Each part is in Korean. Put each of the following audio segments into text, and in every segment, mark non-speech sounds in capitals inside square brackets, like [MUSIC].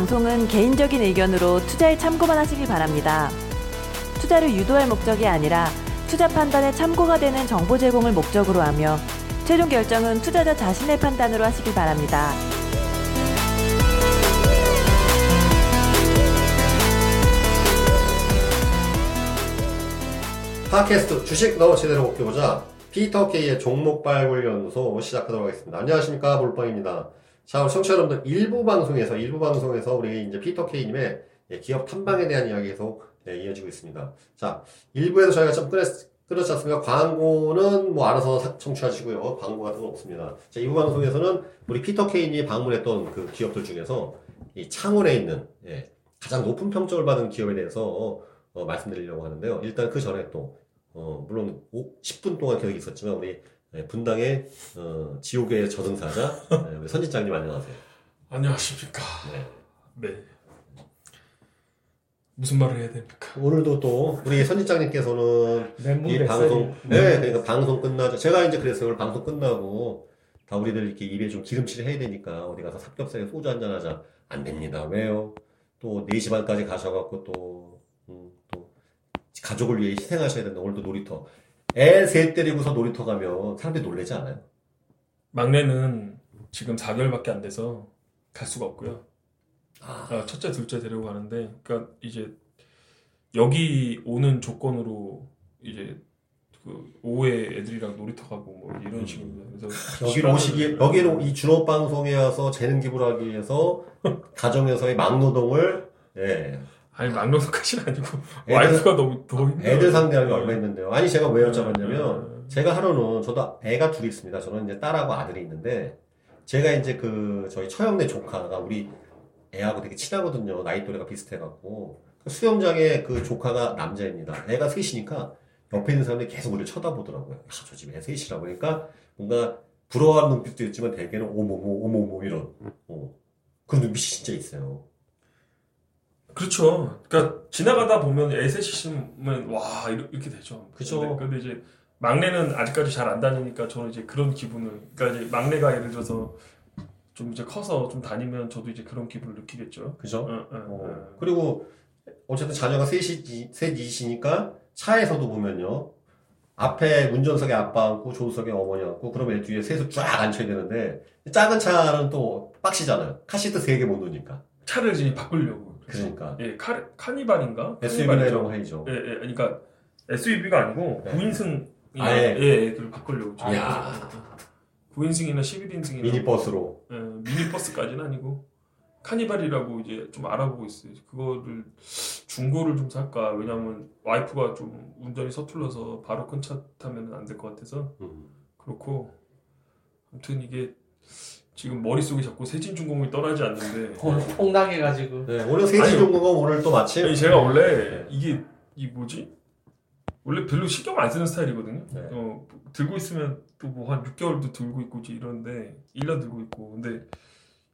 방송은 개인적인 의견으로 투자에 참고만 하시길 바랍니다. 투자를 유도할 목적이 아니라 투자 판단에 참고가 되는 정보 제공을 목적으로 하며 최종 결정은 투자자 자신의 판단으로 하시길 바랍니다. 팟캐스트 주식 너 제대로 먹혀보자 피터 K의 종목 발굴 연구소 시작하도록 하겠습니다. 안녕하십니까 몰빵입니다. 자, 우리 청취자 여러분들 일부 방송에서 일부 방송에서 우리 이제 피터 K님의 예, 기업 탐방에 대한 이야기 계속 예, 이어지고 있습니다. 자, 일부에서 저희가 좀 끊었, 끊었지 않습니까? 광고는 뭐 알아서 사- 청취하시고요. 광고 같은 건 없습니다. 자, 이부 방송에서는 우리 피터 K님이 방문했던 그 기업들 중에서 이 창원에 있는 예, 가장 높은 평점을 받은 기업에 대해서 어, 말씀드리려고 하는데요. 일단 그 전에 또 어, 물론 10분 동안 계획이 있었지만 우리 예, 분당의 어, 지옥의 저승사자 예, 우리 선지장님 안녕하세요. 안녕하십니까. 네. 네. 무슨 말을 해야 됩니까? 오늘도 또 우리 선지장님께서는 이. 방송 네, 그러니까 방송 끝나죠. 제가 이제 그래서 오늘 방송 끝나고 다 우리들 이렇게 입에 좀 기름칠을 해야 되니까 어디 가서 삼겹살에 소주 한잔 하자. 안 됩니다. 왜요? 또 4시 반까지 가셔갖고 또, 음, 또 가족을 위해 희생하셔야 된다. 오늘도 놀이터. 애 셋 데리고서 놀이터 가면 사람들이 놀라지 않아요? 막내는 지금 4개월밖에 안 돼서 갈 수가 없고요. 아, 아, 첫째, 둘째 데리고 가는데, 그러니까 이제 여기 오는 조건으로 이제 그 오후에 애들이랑 놀이터 가고 뭐 이런 식입니다. 그래서 여기로 오시기, 여기로 이 준업 방송에 와서 재능 기부를 하기 위해서 [LAUGHS] 가정에서의 막노동을, 예, 아니 막노동까지는 아니고 [LAUGHS] 애들- 와이프가 너무 더 힘들어요. 애들 상대하기 얼마 있는데요. 아니, 제가 왜 여쭤봤냐면, 음. 제가 하루는, 저도 애가 둘이 있습니다. 저는 이제 딸하고 아들이 있는데, 제가 이제 그, 저희 처형네 조카가 우리 애하고 되게 친하거든요. 나이 또래가 비슷해갖고. 그 수영장에 그 조카가 남자입니다. 애가 셋이니까 옆에 있는 사람들이 계속 우리를 쳐다보더라고요. 야, 저 집에 애 셋이라고. 그러니까 뭔가 부러워하는 눈빛도 있지만 대개는 오모모, 오모모 이런. 어. 그 눈빛이 진짜 있어요. 그렇죠. 그러니까 지나가다 보면 애셋 있으면 와 이렇- 이렇게 되죠. 그쵸. 근데, 근데 이제 막내는 아직까지 잘 안 다니니까 저는 이제 그런 기분을 그러니까 이제 막내가 예를 들어서 좀 이제 커서 좀 다니면 저도 이제 그런 기분을 느끼겠죠. 그죠? 어, 어, 어, 어. 그리고 어쨌든 자녀가 셋이, 셋이시니까 차에서도 보면요. 앞에 운전석에 아빠 앉고 조수석에 어머니 앉고 그러면 뒤에 셋을 쫙 앉혀야 되는데 작은 차는 또 빡시잖아요. 카시트 세 개 못 놓으니까. 차를 이제 바꾸려고. 그러니까 예, 카, 카니발인가? 거 해야죠. 예, 예, 그러니까 SUV가 아니고 네. 9인승 아 예. 예, 예, 그걸 바꾸려고. 지금. 야. 9인승이나 11인승이나 미니버스로. 예, 미니버스까지는 아니고 카니발이라고 이제 좀 알아보고 있어요. 그거를 중고를 좀 살까? 왜냐면 와이프가 좀 운전이 서툴러서 바로 큰 차 타면 안 될 것 같아서 음. 그렇고 아무튼 이게 지금 머릿속에 자꾸 세진중공이 떠나지 않는데 홍당해가지고 네, 오늘 세지종국은 오늘 또 마침 아니, 제가 원래 네. 이게 이 뭐지? 원래 별로 신경 안 쓰는 스타일이거든요. 네. 어, 들고 있으면 또 뭐 한 6개월도 들고 있고 이제 이러는데 1년 들고 있고 근데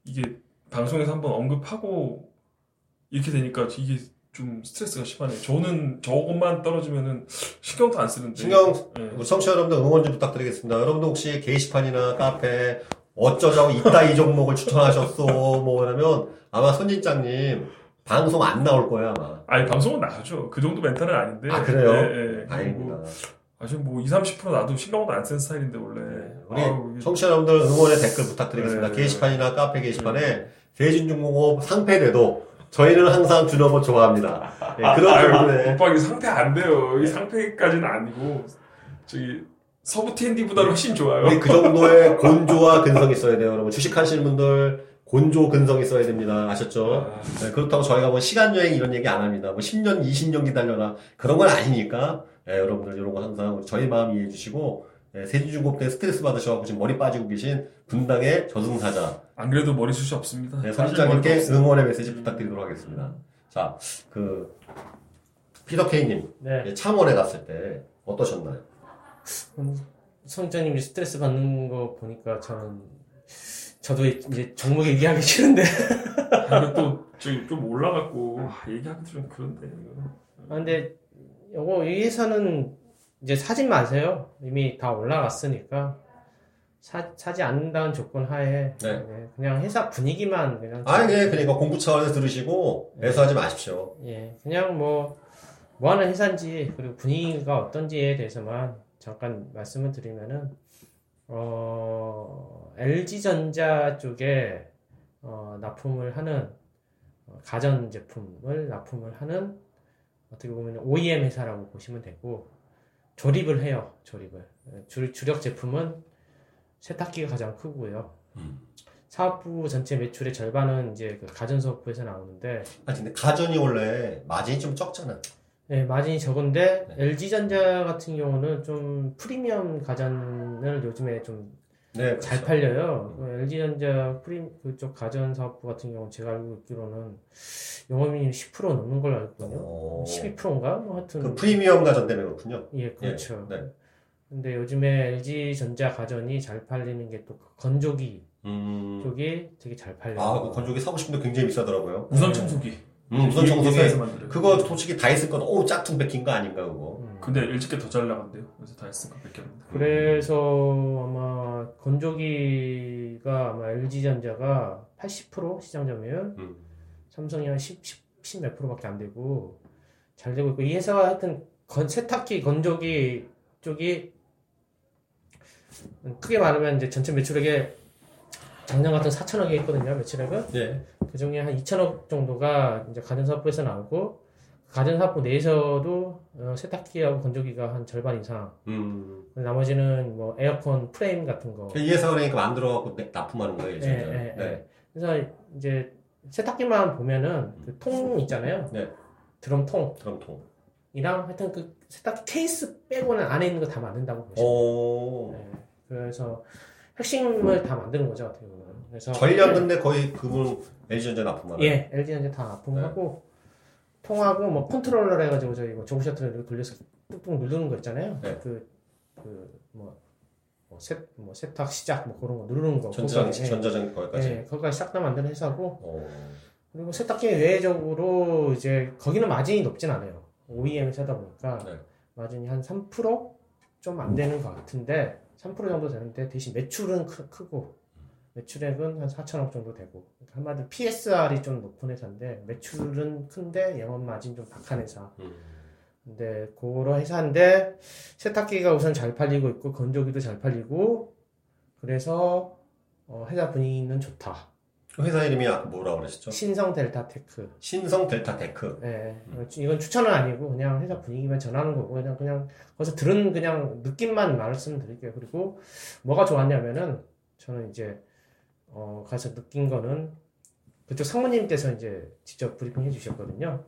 이게 방송에서 한번 언급하고 이렇게 되니까 이게 좀 스트레스가 심하네요. 저는 저것만 떨어지면은 신경도 안 쓰는데 신경 예. 우리 청취자 여러분들 응원 좀 부탁드리겠습니다. 여러분도 혹시 게시판이나 카페 어쩌자고 이따 이 종목을 추천하셨어 뭐 이러면 아마 손진장님 방송 안 나올 거예요 아마. 아니 방송은 나가죠. 그 정도 멘탈은 아닌데. 아 그래요? 예, 예. 다행입니다. 아직 뭐 2, 30% 나도 신경도 안 쓰는 스타일인데 원래. 우리 아우, 이게- 청취자 여러분들 응원의 댓글 부탁드리겠습니다. 네. 게시판이나 카페 게시판에 대진중공업 상패돼도 저희는 항상 준업을 좋아합니다. 예, 그런 아유, 부분에 오빠 이게 상패 안 돼요. 이 상패까지는 아니고 저기 서부 TND보다 훨씬 좋아요. 우리 그 정도의 곤조와 근성이 있어야 돼요, 여러분. 주식하시는 분들 곤조 근성이 있어야 됩니다. 아셨죠? 아, 네, 그렇다고 저희가 뭐 시간 여행 이런 얘기 안 합니다. 뭐 10년, 20년 기다려라 그런 건 아니니까 예, 여러분들 이런 거 항상 저희 마음 이해해 주시고 예, 세진중공 때 스트레스 받으셔갖고 지금 머리 빠지고 계신 분당의 저승사자 안 그래도 머리숱이 없습니다. 네, 없어요. 응원의 메시지 부탁드리도록 하겠습니다. 자, 그 피터 케이님 네. 예, 참원에 갔을 때 어떠셨나요? 성장님이 스트레스 받는 거 보니까 저는 저도 이제 종목 얘기하기 싫은데 [LAUGHS] 근데 또 저기 좀 올라갔고 아, 얘기하기도 좀 그런데. 아, 근데 요거 이 회사는 이제 사지 마세요 이미 다 올라갔으니까 사, 사지 않는다는 조건 하에 네. 예, 그냥 회사 분위기만 그냥 아니, 예, 그러니까 공부 차원에서 들으시고, 애소하지 마십시오. 예, 그냥 뭐, 뭐 하는 회사인지, 그리고 분위기가 어떤지에 대해서만 잠깐 말씀을 드리면은, 어, LG전자 쪽에, 어, 납품을 하는, 어, 가전 제품을 납품을 하는, 어떻게 보면 OEM 회사라고 보시면 되고, 조립을 해요, 조립을. 주, 주력 제품은 세탁기가 가장 크고요. 음. 사업부 전체 매출의 절반은 이제 그 가전 사업부에서 나오는데, 아, 근데 가전이 원래 마진이 좀 적잖아. 네, 마진이 적은데 네. LG전자 같은 경우는 좀 프리미엄 가전을 요즘에 좀 네, 잘 그렇죠. 팔려요. LG전자 프리 그쪽 가전 사업부 같은 경우 제가 알고 있기로는 영업이익 10% 넘는 걸로 알고 있거든요. 어, 12%인가? 뭐 하여튼 그 프리미엄 가전 때문에 그렇군요. 예, 그렇죠. 네. 근데 요즘에 LG전자 가전이 잘 팔리는 게 또 건조기 음. 쪽이 되게 잘 팔려요. 아, 그 건조기 사고 싶은데 굉장히 비싸더라고요. 우선 청소기. 음, 우선. 일에서 만드는. 그거 솔직히 다 했을 건, 오, 짝퉁 백힌 거 아닌가, 그거. 음. 근데 일찍게 더 잘 나간대요. 그래서 다 했으니까 뺏겼는데. 그래서 아마 건조기가 아마 LG전자가 80% 시장 점유율, 음. 삼성이 한 10, 10, 10 몇 프로밖에 안 되고 잘 되고 있고 이 회사가 하여튼 건, 세탁기 건조기 쪽이 크게 말하면 이제 전체 매출액에 작년 같은 4천억이 있거든요 매출액은 네. 그 중에 한 2천억 정도가 이제 가전사업부에서 나오고 가전사업부 내에서도 어, 세탁기하고 건조기가 한 절반 이상 음. 나머지는 뭐 에어컨 프레임 같은 거 이 회사가 그러니까 만들어갖고 내- 납품하는 거예요, 예. 예, 예. 네. 그래서 이제 세탁기만 보면은 그 통 있잖아요. 네. 드럼통이랑 드럼통. 하여튼 그 세탁기 케이스 빼고는 안에 있는 거 다 만든다고 보시면 오. 돼요. 네. 그래서 핵심을 다 만드는 거죠 어떻게 보면. 그래서 전량 근데 거의 그분 LG전자 납품하는. 예, LG전자 다 납품하고 통하고 뭐 컨트롤러 해가지고 저희 뭐 jog shuttle을 돌려서 뚝뚝 누르는 거 있잖아요. 네. 그 그뭐 뭐, 세, 뭐 세탁 시작 뭐 그런 거 누르는 거. 전자장치, 그거, 전자장 거기까지. 예, 예, 거기까지 싹 다 만드는 회사고 어. 그리고 세탁기 외적으로 이제 거기는 마진이 높진 않아요. OEM 회사다 보니까 네. 마진이 한 3%좀 안 되는 것 같은데 3% 정도 되는데 대신 매출은 크, 크고 매출액은 한 4천억 정도 되고 그러니까 한마디로 PSR이 좀 높은 회사인데 매출은 큰데 영업 마진 좀 박한 회사. 음. 근데 그런 회사인데 세탁기가 우선 잘 팔리고 있고 건조기도 잘 팔리고 그래서 어, 회사 분위기는 좋다. 그 회사 이름이 아까 뭐라 그러셨죠? 신성 델타 테크. 신성 델타 테크. 예, 이건 추천은 아니고 그냥 회사 분위기만 전하는 거고 그냥 그냥 거기서 들은 그냥 느낌만 말씀드릴게요. 그리고 뭐가 좋았냐면은 저는 이제 어 가서 느낀 거는 그쪽 상무님께서 이제 직접 브리핑 해주셨거든요.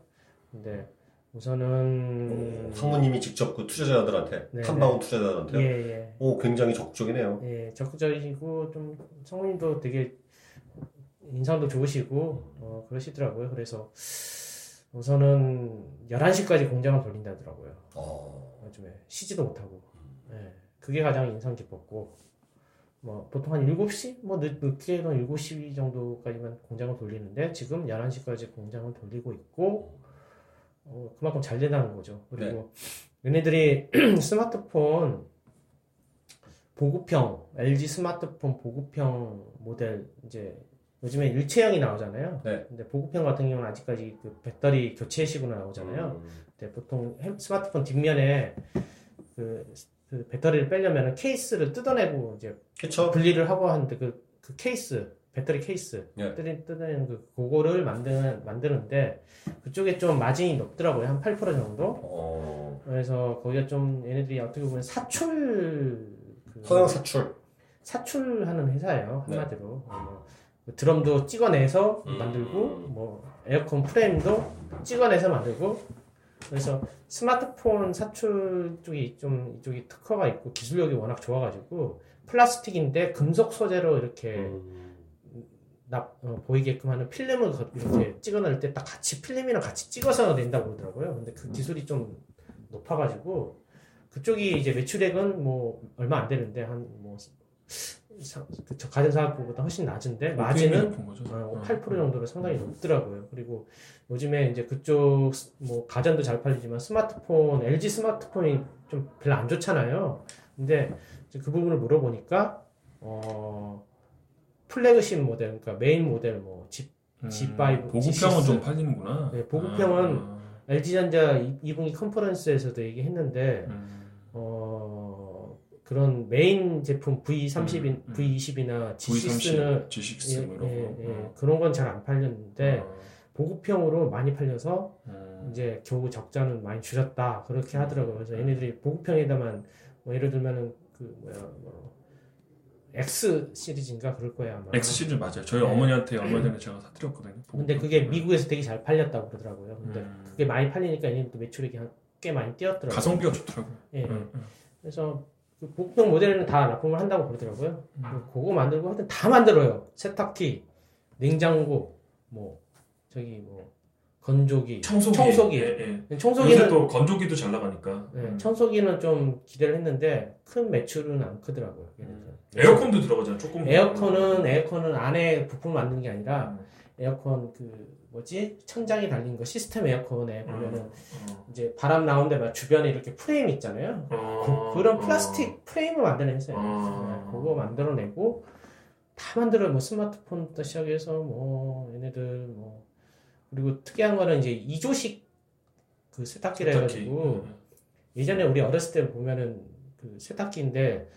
근데 우선은 상무님이 직접 그 투자자들한테, 음. 네, 탐방원 투자자들한테. 예 예 오, 굉장히 적극적이네요. 예, 적극적이고 좀 상무님도 되게 인상도 좋으시고 어, 그러시더라고요. 그래서 우선은 11시까지 공장을 돌린다더라고요. 어. 요즘에 쉬지도 못하고. 예, 그게 가장 인상 깊었고 뭐 보통 한 7시 뭐 늦, 늦게 해도 7시 정도까지만 공장을 돌리는데 지금 11시까지 공장을 돌리고 있고 어, 그만큼 잘 된다는 거죠. 그리고 얘네들이 [CLEARS THROAT] 스마트폰 보급형 LG 스마트폰 보급형 모델 이제 요즘에 일체형이 나오잖아요. 네. 근데 보급형 같은 경우는 아직까지 그 배터리 교체식으로 나오잖아요. 음. 네, 보통 햄- 스마트폰 뒷면에 그, 그 배터리를 빼려면 케이스를 뜯어내고 이제 그쵸? 분리를 하고 하는데 그, 그 케이스 배터리 케이스 네. 뜯어- 뜯어내는 그 그거를 만드는 만드는데 그쪽에 좀 마진이 높더라고요 한 8% 정도 어. 그래서 거기가 좀 얘네들이 어떻게 보면 사출 그 서양 사출. 사출하는 회사예요 네. 한마디로 어, 뭐, 그 드럼도 찍어내서 음. 만들고 뭐 에어컨 프레임도 찍어내서 만들고 그래서 스마트폰 사출 쪽이 좀 이쪽이 특허가 있고 기술력이 워낙 좋아가지고 플라스틱인데 금속 소재로 이렇게 음. 납, 어, 보이게끔 하는 필름을 거- 이렇게 찍어낼 때 딱 같이 필름이랑 같이 찍어서 낸다고 그러더라고요. 근데 그 기술이 좀 높아가지고 그쪽이 이제 매출액은 뭐 얼마 안 되는데 한 뭐 그 가전사업부보다 훨씬 낮은데 마진은 높은 거죠. 어, 8% 정도로 상당히 높더라고요. 그리고 요즘에 이제 그쪽 스- 뭐 가전도 잘 팔리지만 스마트폰, LG 스마트폰이 좀 별로 안 좋잖아요. 근데 그 부분을 물어보니까 어 플래그십 모델 그러니까 메인 모델 뭐 G, G5, 보급형은 G6. 좀 팔리는구나. 네, 보급형은 아, LG전자 2분기 컨퍼런스에서도 얘기했는데 음. 어 그런 메인 제품 V30인 음, 음. V20이나 G6는 V30, G6 뭐 이런 거. 예, 예, 어. 그런 건 잘 안 팔렸는데 어. 보급형으로 많이 팔려서 음. 이제 겨우 적자는 많이 줄였다 그렇게 하더라고요. 그래서 얘네들이 보급형에다만 뭐 예를 들면은 그 뭐야 뭐 X 시리즈인가 그럴 거야 아마. X 시리즈 맞아요. 저희 네. 어머니한테 얼마 전에 제가 사드렸거든요. 근데 그게 미국에서 되게 잘 팔렸다고 그러더라고요. 근데 음. 그게 많이 팔리니까 얘네들도 매출액이 한- 꽤 많이 뛰었더라고요. 가성비가 좋더라고요. 예, 예. 음, 음. 그래서 그 보급형 모델은 다 납품을 한다고 그러더라고요. 음. 그거 만들고 하여튼 다 만들어요. 세탁기, 냉장고, 뭐 저기 뭐 건조기, 청소기. 청소기. 예, 예. 요새 청소기는 또 건조기도 잘 나가니까. 네, 음. 청소기는 좀 기대를 했는데 큰 매출은 안 크더라고요. 얘네들은. 에어컨도 들어가잖아요. 조금. 에어컨은 에어컨은 안에 부품을 만드는 게 아니라 음. 에어컨 그 뭐지 천장이 달린 거 시스템 에어컨에 보면은 어. 이제 바람 나오는데 막 주변에 이렇게 프레임 있잖아요. 어. 그, 런 어. 플라스틱 프레임을 만들어냈어요. 어. 네, 그거 만들어내고 다 만들어요. 뭐 스마트폰부터 시작해서 뭐 얘네들 뭐 그리고 특이한 거는 이제 이조식 그 세탁기라 세탁기. 해가지고 예전에 우리 어렸을 때 보면은 그 세탁기인데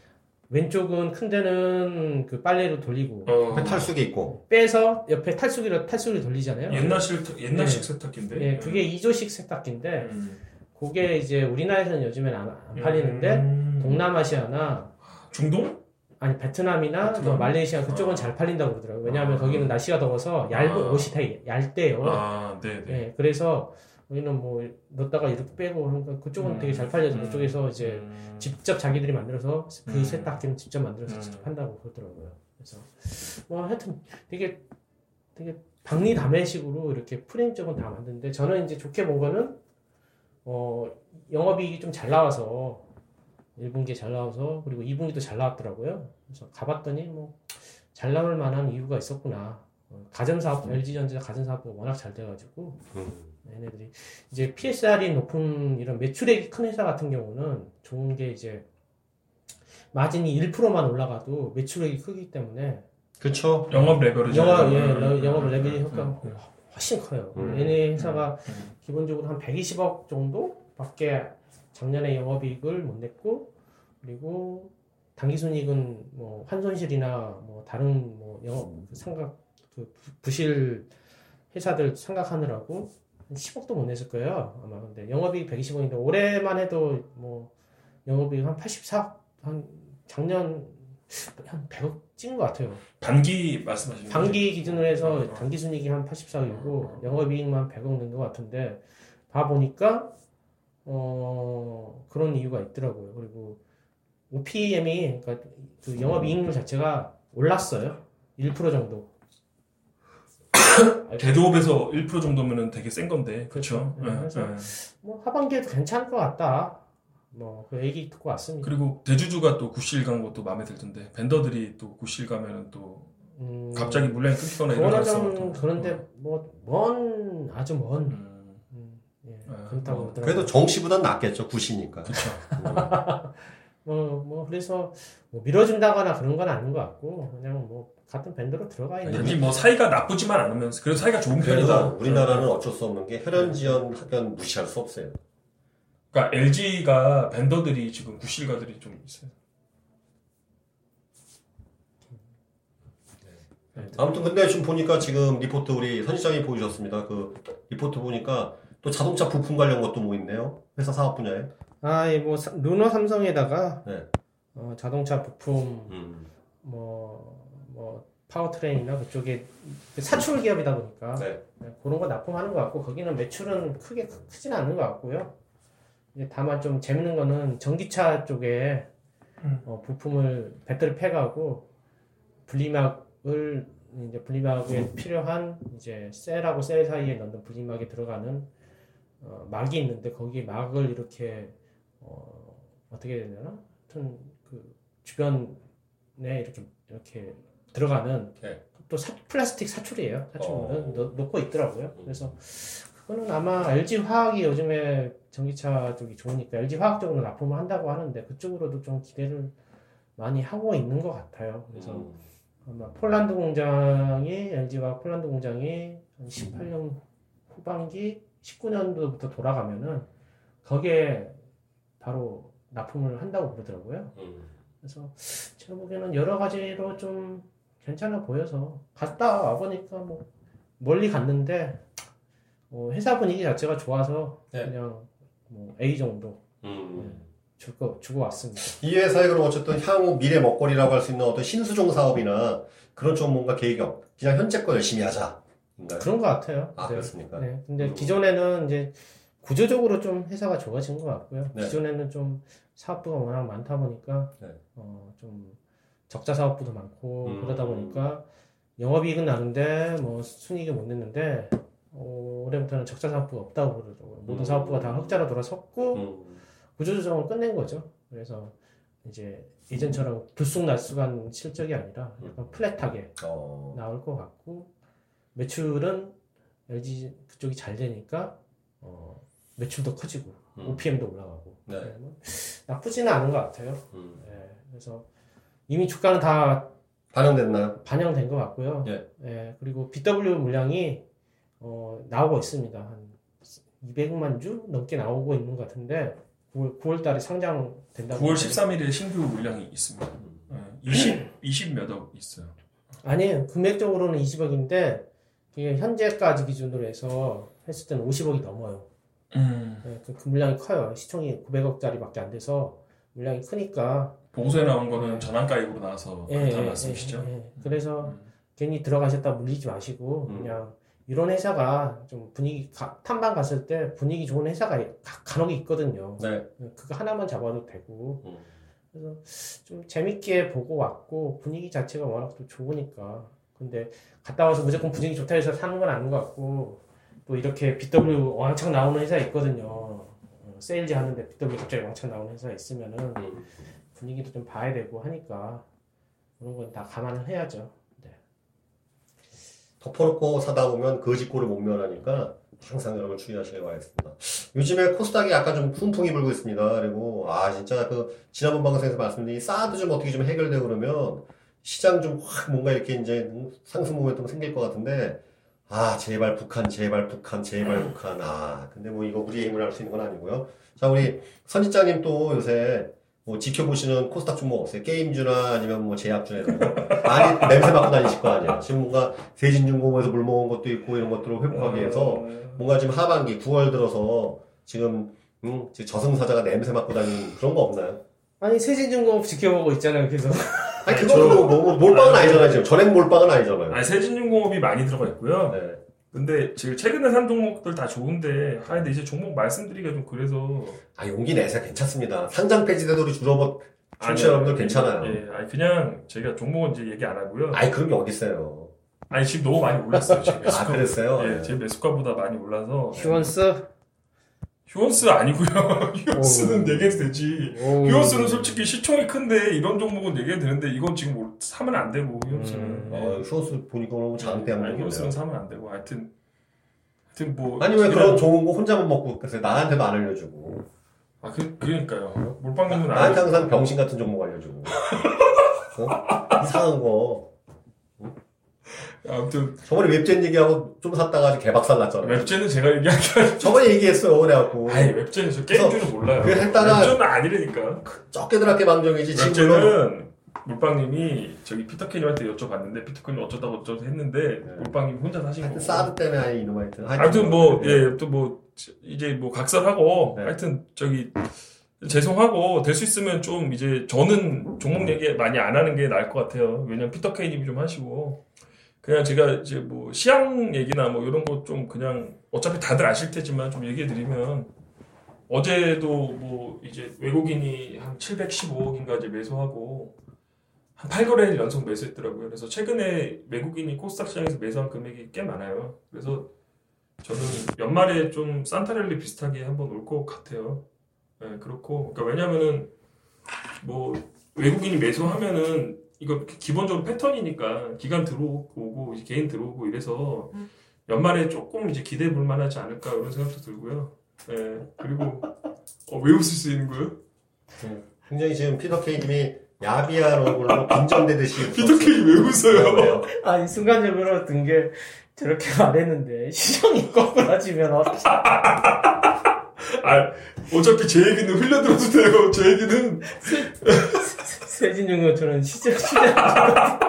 왼쪽은 큰 데는 그 빨래로 돌리고 어. 옆에 탈수기 있고. 빼서 옆에 탈수기로 탈수기로 돌리잖아요. 옛날식 옛날식 세탁기인데. 예, 그게 이조식 세탁기인데 음. 그게 이제 우리나라에서는 요즘엔 안, 안 팔리는데 음. 동남아시아나 중동? 아니 베트남이나 베트남? 뭐 말레이시아 그쪽은 아. 잘 팔린다고 그러더라고요. 왜냐하면 아. 거기는 날씨가 더워서 얇은 아. 옷이 되게 얇대요. 아, 네, 네. 예, 그래서 우리는 뭐 넣었다가 이렇게 빼고 하니까 그쪽은 음. 되게 잘 팔려서 음. 그쪽에서 이제 음. 직접 자기들이 만들어서 그 음. 세탁기는 직접 만들어서 음. 직접 한다고 그러더라고요. 그래서 뭐 하여튼 되게 되게 박리다매식으로 이렇게 프레임 쪽은 다 만드는데 저는 이제 좋게 본 거는 어 영업이익이 좀 잘 나와서 1분기에 잘 나와서 그리고 2분기도 잘 나왔더라고요. 그래서 가봤더니 뭐 잘 나올 만한 이유가 있었구나. 어, 가전사업, LG전자 가전사업도 워낙 잘 돼가지고 음. 얘네들이 이제 PSR이 높은 이런 매출액이 큰 회사 같은 경우는 좋은 게 이제 마진이 1%만 올라가도 매출액이 크기 때문에 그쵸? 영업 레벨이 영업 예, 음. 영업 레벨 효과가 음. 훨씬 커요. 음. 얘네 회사가 음. 기본적으로 한 120억 정도밖에 작년에 영업이익을 못 냈고 그리고 당기순이익은 뭐 환손실이나 뭐 다른 뭐 영업 그 상각 그 부- 부실 회사들 생각하느라고 한 10억도 못 냈을 거예요 아마 근데 영업이익 120억인데 올해만 해도 뭐 영업이익 한 84억 한 작년 한 100억 찍은 것 같아요. 단기 말씀하시는? 단기 기준으로 해서 어. 단기 순이익이 한 84억이고 영업이익만 100억 낸 것 같은데 봐 보니까 어 그런 이유가 있더라고요. 그리고 OPM이 그러니까 그 영업이익률 자체가 올랐어요. 1% 정도. 대조업에서 1% 정도면은 되게 센 건데, 그렇죠? 네, 그래서 뭐 하반기에도 괜찮을 것 같다. 뭐그 얘기 듣고 왔습니다. 그리고 대주주가 또 구실 간 것도 마음에 들던데, 벤더들이 또 구실 가면은 또 음, 갑자기 물량이 끊기거나 이런 좀 그런데 뭐 먼 아주 먼 음, 음, 예, 아, 그렇다고 뭐. 그래도 정시보단 낫겠죠, 구시니까. 그렇죠. [LAUGHS] 뭐, 뭐, 그래서, 뭐, 밀어준다거나 그런 건 아닌 것 같고, 그냥 뭐, 같은 밴드로 들어가 있는. 아니 뭐 사이가 나쁘지만 않으면서 그래도 사이가 좋은 편이다. 우리나라는 어쩔 수 없는 게 혈연지연 학연 무시할 수 없어요. 그러니까 LG가 vendor들이 지금 구씨가들이 좀 있어요. 아무튼 근데 지금 보니까 지금 리포트 우리 선 시장이 보여주셨습니다. 그 리포트 보니까 또 자동차 부품 관련 것도 뭐 있네요. 회사 사업 분야에. 아, 이 뭐, 사- 르노 삼성에다가, 네. 어, 자동차 부품, 음. 뭐, 뭐, powertrain이나 그쪽에 그 사출 기업이다 보니까, 네. 네, 그런 거 납품하는 것 같고, 거기는 매출은 크게 크- 크진 않은 것 같고요. 이제 다만 좀 재밌는 거는 전기차 쪽에, 음. 어, 부품을 배터리 팩하고, 분리막을, 이제 분리막에 필요한, 이제 셀하고 셀 사이에 넣는 분리막에 들어가는, 어, 막이 있는데, 거기 막을 이렇게, 어, 어떻게 해야 되나? 하여튼, 그, 주변에 이렇게, 이렇게 들어가는, 네. 또 사- 플라스틱 사출이에요. 사출물은 어. 넣, 놓고 있더라고요. 그래서, 그거는 아마 LG 화학이 요즘에 전기차 쪽이 좋으니까 LG 화학 쪽으로 납품을 한다고 하는데, 그쪽으로도 좀 기대를 많이 하고 있는 것 같아요. 그래서 음. 아마 폴란드 공장이 LG가 폴란드 공장이 한 18년 후반기 19년도부터 돌아가면은 거기에 바로 납품을 한다고 그러더라고요. 음. 그래서 제가 보기에는 여러 가지로 좀 괜찮아 보여서 갔다 와 보니까 뭐 멀리 갔는데 어, 회사 분위기 자체가 좋아서 네. 그냥 뭐 A 정도 음. 주고 주고 왔습니다. 이 회사에 그럼 어쨌든 향후 미래 먹거리라고 할 수 있는 어떤 신수종 사업이나 그런 좀 뭔가 계획이 없, 그냥 현재 거 열심히 하자. 그런 것 같아요. 아, 네. 그렇습니까? 네. 근데 음. 기존에는 이제 구조적으로 좀 회사가 좋아진 것 같고요. 네. 기존에는 좀 사업부가 워낙 많다 보니까 네. 어, 좀 적자 사업부도 많고 음. 그러다 보니까 영업이익은 나는데 뭐 순이익을 못 냈는데 어, 올해부터는 적자 사업부가 없다고 그러더라고요. 모든 음. 사업부가 다 흑자로 돌아섰고 음. 구조조정을 끝낸 거죠. 그래서 이제 예전처럼 들쑥날쑥한 실적이 아니라 약간 플랫하게 어. 나올 것 같고 매출은 LG 그쪽이 잘 되니까 어, 매출도 커지고 음. OPM도 올라가고 네. 네, 뭐 나쁘지는 않은 것 같아요. 음. 네, 그래서 이미 주가는 다 반영됐나요? 반영된 것 같고요. 예. 예, 그리고 BW 물량이 어, 나오고 있습니다. 한 200만 주 넘게 나오고 있는 것 같은데 9월, 9월 달에 상장된다고. 9월 13일에 신규 물량이 있습니다. 예, 20, 20몇억 있어요. 아니, 금액적으로는 20억인데 이게 현재까지 기준으로 해서 했을 때는 50억이 넘어요. 음. 예, 그, 그 물량이 커요. 시총이 900억짜리밖에 안 돼서 물량이 크니까. 보고서에 나온 거는 전환가액으로 나와서 예, 그렇다는 예, 말씀이시죠? 예, 예. 그래서 음. 괜히 들어가셨다 물리지 마시고 음. 그냥 이런 회사가 좀 분위기 가- 탐방 갔을 때 분위기 좋은 회사가 가- 간혹 있거든요. 네. 그거 하나만 잡아도 되고 음. 그래서 좀 재밌게 보고 왔고 분위기 자체가 워낙 또 좋으니까 근데 갔다 와서 무조건 분위기 좋다 해서 사는 건 아닌 것 같고 또 이렇게 BW 왕창 나오는 회사 있거든요. 어, 세일즈 하는데 BW 갑자기 왕창 나오는 회사 있으면은 음. 분위기도 좀 봐야 되고 하니까 그런 건 다 감안을 해야죠. 덮어놓고 사다 보면 거짓골을 못 면하니까 항상 여러분 주의하시길 바라겠습니다. 요즘에 코스닥이 약간 좀 훈풍이 불고 있습니다. 그리고 아 진짜 그 지난번 방송에서 말씀드린 이 사드 좀 어떻게 좀 해결되고 그러면 시장 좀 확 뭔가 이렇게 이제 상승 모멘텀 생길 것 같은데 아 제발 북한 제발 북한 제발 북한 아 근데 뭐 이거 우리의 힘을 할 수 있는 건 아니고요. 자 우리 선지장님 또 요새 뭐 지켜보시는 코스닥 종목 없어요? 게임주나 아니면 뭐 제약주나 이런 거 많이 [LAUGHS] 냄새 맡고 다니실 거 아니에요. 지금 뭔가 대진중공에서 물 먹은 것도 있고 이런 것들을 회복하기 위해서 어, 뭔가 지금 하반기 9월 들어서 지금 음, 지금 저승사자가 냄새 맡고 다니는 그런 거 없나요? 아니 세진중공업 지켜보고 있잖아요. 계속 [LAUGHS] 아니 아니, 그거는 저- 뭐, 뭐 몰빵은 아니잖아요 지금 전액 몰빵은 아니잖아요. 아니, 세진중공업이 많이 들어가 있고요. 네. 근데 지금 최근에 산 종목들 다 좋은데, 아, 근데 이제 종목 말씀드리기가 좀 그래서. 아 용기 내세요 괜찮습니다. 상장 폐지돼도 우리 줄어버 청취자. 여러분들 괜찮아요. 예, 아니, 그냥 제가 종목은 이제 얘기 안 하고요. 아이 그런 게 어디 있어요? 아니, 지금 너무 많이 올랐어요, 지금 아. 그랬어요? 예, 네. 제 매수가보다 많이 올라서. 휴원스 휴원스 아니고요. [LAUGHS] 휴원스는 오. 얘기해도 되지. 휴원스는 솔직히 시총이 큰데 이런 종목은 얘기해도 되는데 이건 지금 뭐 사면 안 되고 휴원스는. 음. 어, 휴원스 보니까 너무 장대 아니, 한국이네요. 휴원스는 사면 안 되고 하여튼 하여튼 뭐 아니 왜 그런 좋은 거 혼자만 먹고 그래서 나한테도 안 알려주고 아 그, 그러니까요. 몰빵님은 나한테 안 항상 병신 같은 종목 알려주고 어? 이상한 거 아무튼 저번에 웹젠 얘기하고 좀 샀다가 개박살 났잖아요. 웹제는 제가 얘기한 게 아니라 저번에 얘기했어요, 그래갖고. 아니 웹제는 저 게임주는 몰라요. 그래서 했다가- 웹제는 아니라니까. 쩍게들한테 방정이지, 지금 물론. 웹제는 몰빵님이 저기 피터캐님한테 여쭤봤는데 피터캐님 어쩌다고 어쩌다 했는데 네. 몰빵님이 혼자 사신 거고. 사드 때문에 아니, 이놈 하여튼. 아무튼 뭐, 네. 예, 또 뭐, 이제 뭐 각설하고, 네. 하여튼 저기, 죄송하고, 될 수 있으면 좀 이제 저는 종목 얘기 많이 안 하는 게 나을 것 같아요. 왜냐면 피터케이님이 좀 하시고, 그냥 제가 이제 뭐 시향 얘기나 뭐 이런 거 좀 그냥 어차피 다들 아실 테지만 좀 얘기해 드리면, 어제도 뭐 이제 외국인이 한 715억인가 이제 매수하고, 한 8거래일 연속 매수했더라고요. 그래서 최근에 외국인이 코스닥 시장에서 매수한 금액이 꽤 많아요. 그래서 저는 연말에 좀 산타랠리 비슷하게 한번 올 것 같아요. 네, 그렇고, 그러니까 왜냐면은 뭐 외국인이 매수하면은 이거 기본적으로 패턴이니까 기간 들어오고 이제 개인 들어오고 이래서 연말에 조금 이제 기대해 볼 만하지 않을까 이런 생각도 들고요. 네, 그리고 어, 왜 웃을 수 있는 거예요? 굉장히 지금 피터 케이님이 야비한 얼굴로 빈정대듯이 피터 케이 왜 웃어요? 왜요? 아니 순간적으로 든 게 저렇게 말했는데 시정이 거꾸라지면 어떡해. 아, 어차피 제 얘기는 흘려들어도 돼요. 제 얘기는 세진용 것처럼 시정 시정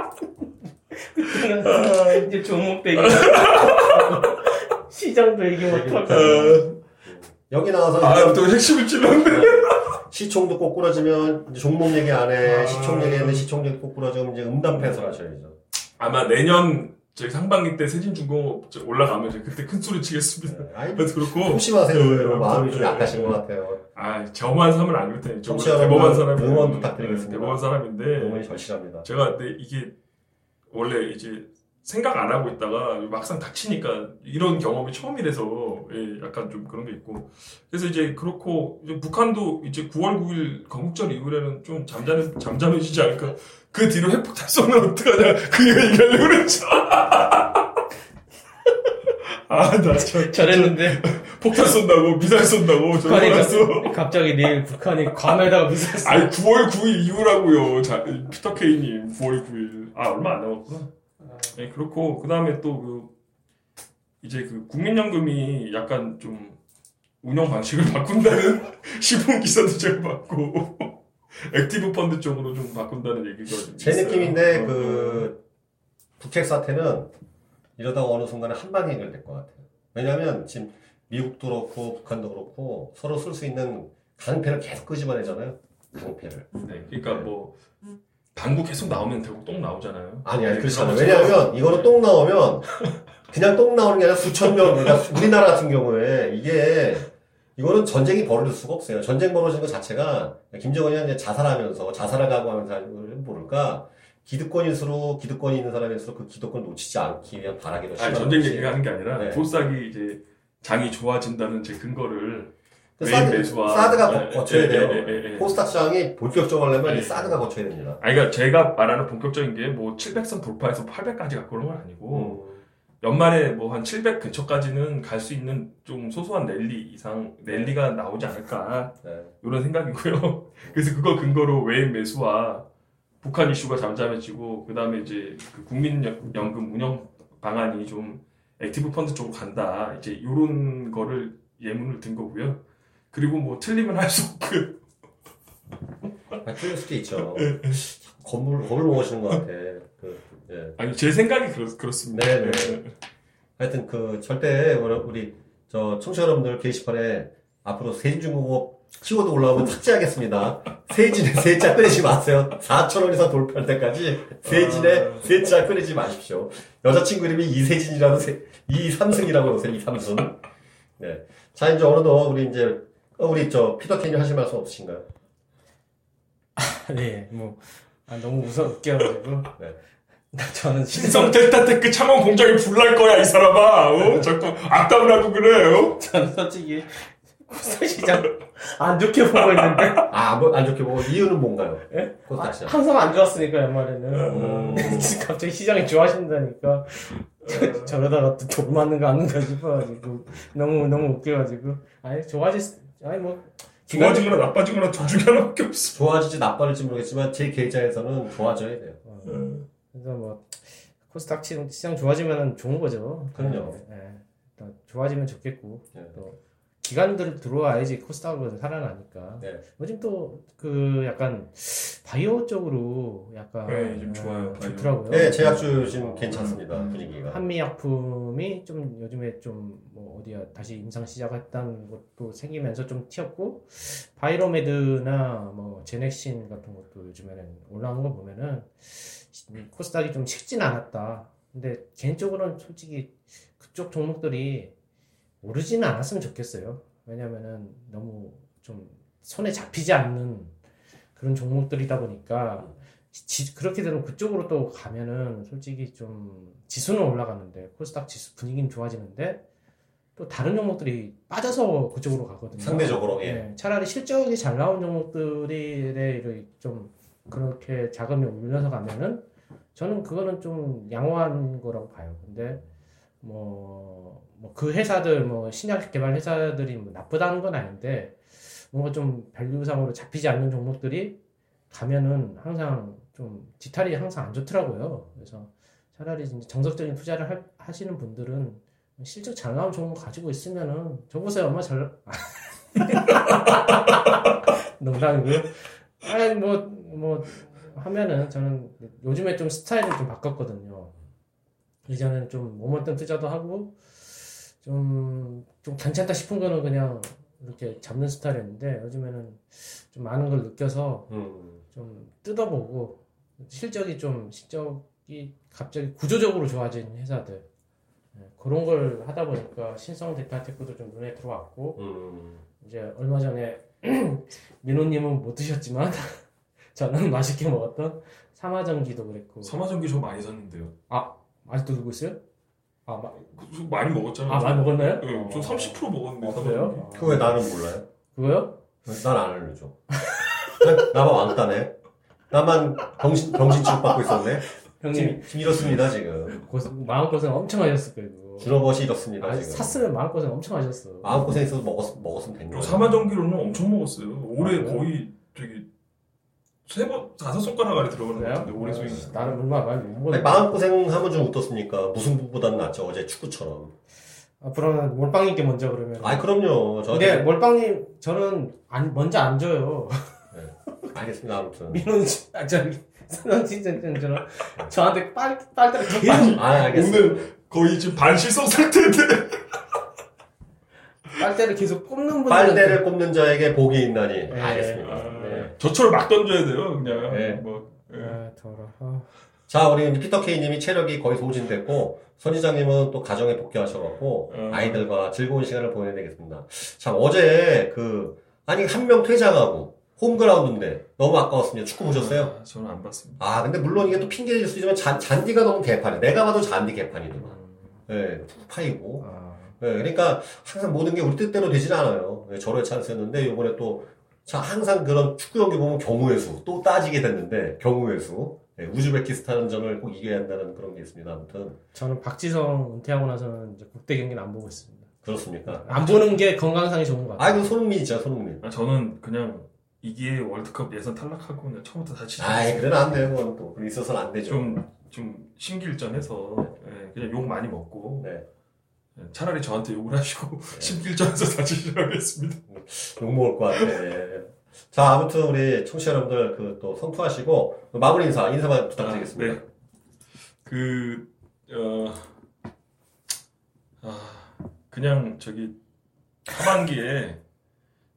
그때는 이제 종목 대기 시장도 얘기 못하고 어, 여기 나와서 아, 또 핵심을 찔렀네. 시총도 꼬꾸라지면 이제 종목 얘기 안 해. 아. 시총 얘기했는데 시총 얘기 꼬꾸라지면 이제 음담 패설 하셔야죠. 아마 내년 저희 상반기 때 세진 중공업 저 올라가면 그때 큰 소리 치겠습니다. 네. 그래서 그렇고 조심하세요. 네, 마음이 네, 좀 약하신 것 같아요. 아 저만 사면 안 정말 청취자 대범한 사람이 응원 부탁드리겠습니다. 대범한 사람인데 응원이 절실합니다. 제가 근데 이게 원래 이제 생각 안 하고 있다가 막상 닥치니까 이런 경험이 처음이라서 예, 약간 좀 그런 게 있고. 그래서 이제 그렇고 이제 북한도 이제 9월 9일 건국절 이후에는 좀 잠잠해 잠잠해지지 않을까. 그 뒤로 핵폭탄 쏘면 어떡하냐. 그 얘기하려고 그랬죠. [LAUGHS] 아나 저랬는데. 폭탄 쏜다고 미사일 쏜다고 저 북한이 갑- 갑자기 내일 북한이 괌에다가 미사일 쏘- 아니 9월 9일 이후라고요. 자, 피터 케이님 9월 9일. 아 얼마 안 남았구나 네, 그렇고 그 다음에 또 그 이제 그 국민연금이 약간 좀 운영 방식을 [LAUGHS] 바꾼다는 [LAUGHS] 시분 기사도 제가 봤고 [LAUGHS] active 펀드 쪽으로 좀 바꾼다는 얘기가 좀제 있어요. 느낌인데 어, 그 북핵 사태는 이러다가 어느 순간에 한 방에 해결될 것 같아요. 왜냐하면 지금 미국도 그렇고 북한도 그렇고 서로 쓸 수 있는 강패를 계속 끄집어내잖아요. 강패를. 네, 그러니까 뭐 방구 계속 나오면 결국 똥 나오잖아요. 아니 아니 네, 그렇지 않아요. 왜냐하면 이거는 똥 나오면 그냥 똥 나오는 게 아니라 수천 명. 그러니까 우리나라 같은 경우에 이게 이거는 전쟁이 벌어질 수가 없어요. 전쟁 벌어지는 것 자체가 김정은이 이제 자살하면서 자살을 각오하면서 모를까 기득권일수록 기득권이 있는 사람일수록 그 기득권 놓치지 않기 위한 바라기로 아니 전쟁 거지. 얘기가 하는 게 아니라 네. 보싹이 이제 장이 좋아진다는 제 근거를 사드, 매수와 사드가 네, 거- 네, 돼요. 네, 네, 네. 코스닥 시장이 본격적으려면 네. 이 사드가 거쳐야 됩니다. 아니 그러니까 제가 말하는 본격적인 게 뭐 700선 돌파해서 800까지 갖고 오는 건 아니고 음. 연말에 뭐 한 700 근처까지는 갈 수 있는 좀 소소한 랠리 이상 랠리가 나오지 않을까 네. 이런 생각이고요. [LAUGHS] 그래서 그거 근거로 외인 매수와 북한 이슈가 잠잠해지고 그 다음에 이제 그 국민연금 운영 방안이 좀 active 펀드 쪽으로 간다. 이제 이런 거를 예문을 든 거고요. 그리고 뭐 틀리면 할 수 없고 아, 틀릴 수도 있죠. 겁을, 겁을 먹으시는 것 같아. 그, 예. 아니 제 생각이 그렇, 그렇습니다. 네, 네. 하여튼 그 절대 우리- 저 청취자 여러분들 게시판에 앞으로 세진중공업 키워드 올라오면 삭제하겠습니다. 세진의 세자 끊이지 마세요. 4천원 이상 돌파할 때까지 세진의 아. 세자 끊이지 마십시오. 여자친구 이름이 이세진이라고 세, 이삼승이라고 그러세요. 이삼승. 네. 자 이제 어느덧 우리 이제 어, 우리 저 피터 케이님 하실 말씀 없으신가요? 네, 뭐 아, 너무 웃어 웃겨가지고 [LAUGHS] 네. 저는 신성 델타 테크 창원 공장에 불날 거야 이 사람아. 어? 자꾸 악담을 하고 그래요. 저는 솔직히 코스닥 시장 안 좋게 보고 있는데 아, 뭐, 안 좋게 보고 이유는 뭔가요? 예? 코스닥 아, 시장. 항상 안 좋았으니까 연말에는 음. [LAUGHS] 갑자기 시장이 좋아진다니까 저, 저러다가 또 돌 맞는 거 아닌가 싶어가지고 너무 너무 웃겨가지고 아니 좋아질 아니 뭐 좋아지거나 나빠지거나 둘 중에 하나밖에 없어. 좋아질지 나빠질지 모르겠지만 제 계좌에서는 좋아져야 돼요. 어, 그래서 뭐 코스닥 시장, 시장 좋아지면 좋은 거죠. 그럼요. 예, 일단 좋아지면 좋겠고 네. 또 기관들 들어와야지 코스닥은 살아나니까. 네. 요즘 또 그 약간 바이오 쪽으로 약간 네, 좀 어, 좋아요, 바이오. 좋더라고요. 네, 제약주 지금 괜찮습니다. 분위기가. 한미약품이 좀 요즘에 좀 뭐 어디야 다시 임상 시작했다는 것도 생기면서 좀 튀었고 바이로메드나 뭐 제넥신 같은 것도 요즘에는 올라오는 거 보면은 코스닥이 좀 식진 않았다. 근데 개인적으로는 솔직히 그쪽 종목들이 오르지는 않았으면 좋겠어요. 왜냐면은 너무 좀 손에 잡히지 않는 그런 종목들이다 보니까 지- 그렇게 되면 그쪽으로 또 가면은 솔직히 좀 지수는 올라가는데 코스닥 지수 분위기는 좋아지는데 또 다른 종목들이 빠져서 그쪽으로 가거든요. 상대적으로, 예. 네, 차라리 실적이 잘 나온 종목들이 좀 그렇게 자금이 올려서 가면은 저는 그거는 좀 양호한 거라고 봐요. 근데 뭐, 뭐 그 회사들 뭐 신약 개발 회사들이 뭐 나쁘다는 건 아닌데 뭔가 좀 밸류상으로 잡히지 않는 종목들이 가면은 항상 좀 지탈이 항상 안 좋더라고요. 그래서 차라리 정석적인 투자를 할- 하시는 분들은 실적 잘 나온 종목 가지고 있으면은 저 보세요 얼마 잘 [LAUGHS] 농담이고요. 아니 뭐뭐 하면은 저는 요즘에 좀 스타일을 좀 바꿨거든요. 예전에는 좀 모멘텀 투자도 하고 좀, 좀 괜찮다 싶은 거는 그냥 이렇게 잡는 스타일이었는데 요즘에는 좀 많은 걸 느껴서 음. 좀 뜯어보고 실적이 좀 실적이 갑자기 구조적으로 좋아진 회사들 예, 그런 걸 하다 보니까 신성 데이터테크도 좀 눈에 들어왔고 음. 이제 얼마 전에 [CLEARS THROAT] 민호님은 못 드셨지만 [LAUGHS] 저는 맛있게 먹었던 삼화전기도 그랬고 삼화전기 저 많이 샀는데요. 아 직도 들고 있어요? 아, 마, 그- 많이 먹었잖아요. 아 많이 먹었나요? 네, 저30% 먹었는데 아, 그래요? 그거 왜 나는 몰라요? 그거요? 난 안 알려줘. 나만 왕따네. 나만 병신, 병신 취급받고 있었네. 형님 지금, 지금 이렇습니다, 지금. 고생, 마음고생 엄청 하셨을 거예요. 줄어벗이 이렇습니다, 아, 지금. 샀으면 마음고생 엄청 하셨어 마음고생 있어서 먹었, 먹었으면 거야. 삼화전기로는 엄청 먹었어요. 올해 아? 거의 저기 세번 다섯 손가락 안에 들어가는 것? 같은데 수익. 어, 나는 얼마 많이 아니, 마음고생 하면 좀 어떻습니까? 무슨 부보다는 낫죠. 어제 축구처럼. 앞으로는 몰빵님께 먼저 그러면 아이, 그럼요. 저 근데 몰빵님 저는 안, 먼저 안 줘요 알겠습니다, 아무튼. 지- 아, 저기 선원 진전처럼 저한테 빨, 빨대를 계속 아, 알겠습니다. 오늘 거의 지금 반실성 상태인데. 빨대를 계속 꼽는 분들 빨대를 꼽는 자에게 복이 있나니. 네. 알겠습니다. 아, 네. 저철을 막 던져야 돼요, 그냥. 네. 뭐. 예. 아 더러 아, 자, 우리 피터 K님이 체력이 거의 소진됐고, 선지장님은 또 가정에 복귀하셔갖고, 음. 아이들과 즐거운 시간을 보내야 되겠습니다. 참, 어제 그, 아니, 한 명 퇴장하고, 홈그라운드인데, 너무 아까웠습니다. 축구 보셨어요? 아, 저는 안 봤습니다. 아, 근데 물론 이게 또 핑계일 수 있지만, 잔, 잔디가 너무 개판이야. 내가 봐도 잔디 개판이더만. 예, 푹 파이고. 아, 예, 그러니까 항상 모든 게 우리 뜻대로 되진 않아요. 예, 절호의 찬스였는데, 요번에 또, 자, 항상 그런 축구 경기 보면 경우의 수, 또 따지게 됐는데, 경우의 수. 예, 우즈베키스탄전을 꼭 이겨야 한다는 그런 게 있습니다. 아무튼, 저는 박지성 은퇴하고 나서는 이제 국대 경기는 안 보고 있습니다 그렇습니까? 안 보는 게 건강상이 좋은 것 같아요 아이고, 손흥민 있잖아, 손흥민. 아, 저는 그냥 이기에 월드컵 예선 탈락하고 그냥 처음부터 다시 아이, 그래는 안 돼요, 그건 또. 그래 있어서는 안 되죠. 좀, 좀 심길전해서 예, 그냥 욕 많이 먹고 네. 예, 차라리 저한테 욕을 하시고 [LAUGHS] 심길전에서 다시 시작하겠습니다. 욕 먹을 것 같아. 자, 아무튼 우리 청취자 여러분들 그또 성투하시고, 마무리 인사, 인사만 부탁드리겠습니다. 아, 네. 그, 어, 아, 그냥 저기 하반기에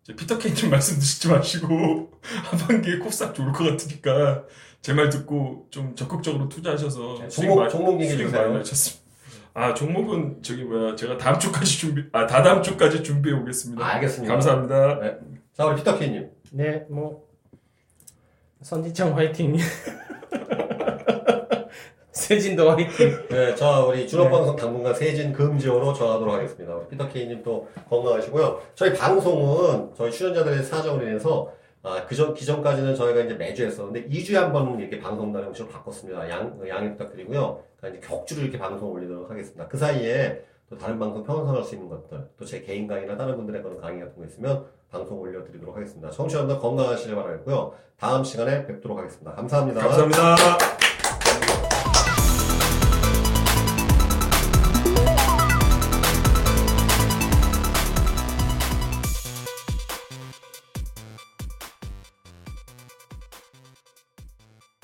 이제 피터 케이님 말씀 드시지 마시고 [LAUGHS] 하반기에 코스닥 좋을 것 같으니까 제 말 듣고 좀 적극적으로 투자하셔서 네, 종목, 종목 얘기 주세요. 많이 나셨습니다. 아 종목은 저기 뭐야 제가 다음 주까지 준비 아 다다음 주까지 준비해 오겠습니다. 아, 알겠습니다. 감사합니다. 자, 우리 피터 K님. 네, 뭐 선지창 화이팅. [LAUGHS] 세진도 화이팅. 네, 자, 우리 준업방송 당분간 세진 금지어로 정하도록 하겠습니다. 우리 피터 K님 또 건강하시고요. 저희 방송은 저희 출연자들의 사정으로 인해서 아, 그전, 기존까지는 저희가 이제 매주 했었는데 2주에 한 번 이렇게 방송단 형식으로 바꿨습니다. 양, 양해 부탁드리고요. 그러니까 이제 격주로 이렇게 방송 올리도록 하겠습니다. 그 사이에 또 다른 방송 평선할 수 있는 것들, 또 제 개인 강의나 다른 분들의 그런 강의 같은 거 있으면 방송 올려드리도록 하겠습니다. 청취자분들 건강하시길 바라겠고요. 다음 시간에 뵙도록 하겠습니다. 감사합니다. 감사합니다.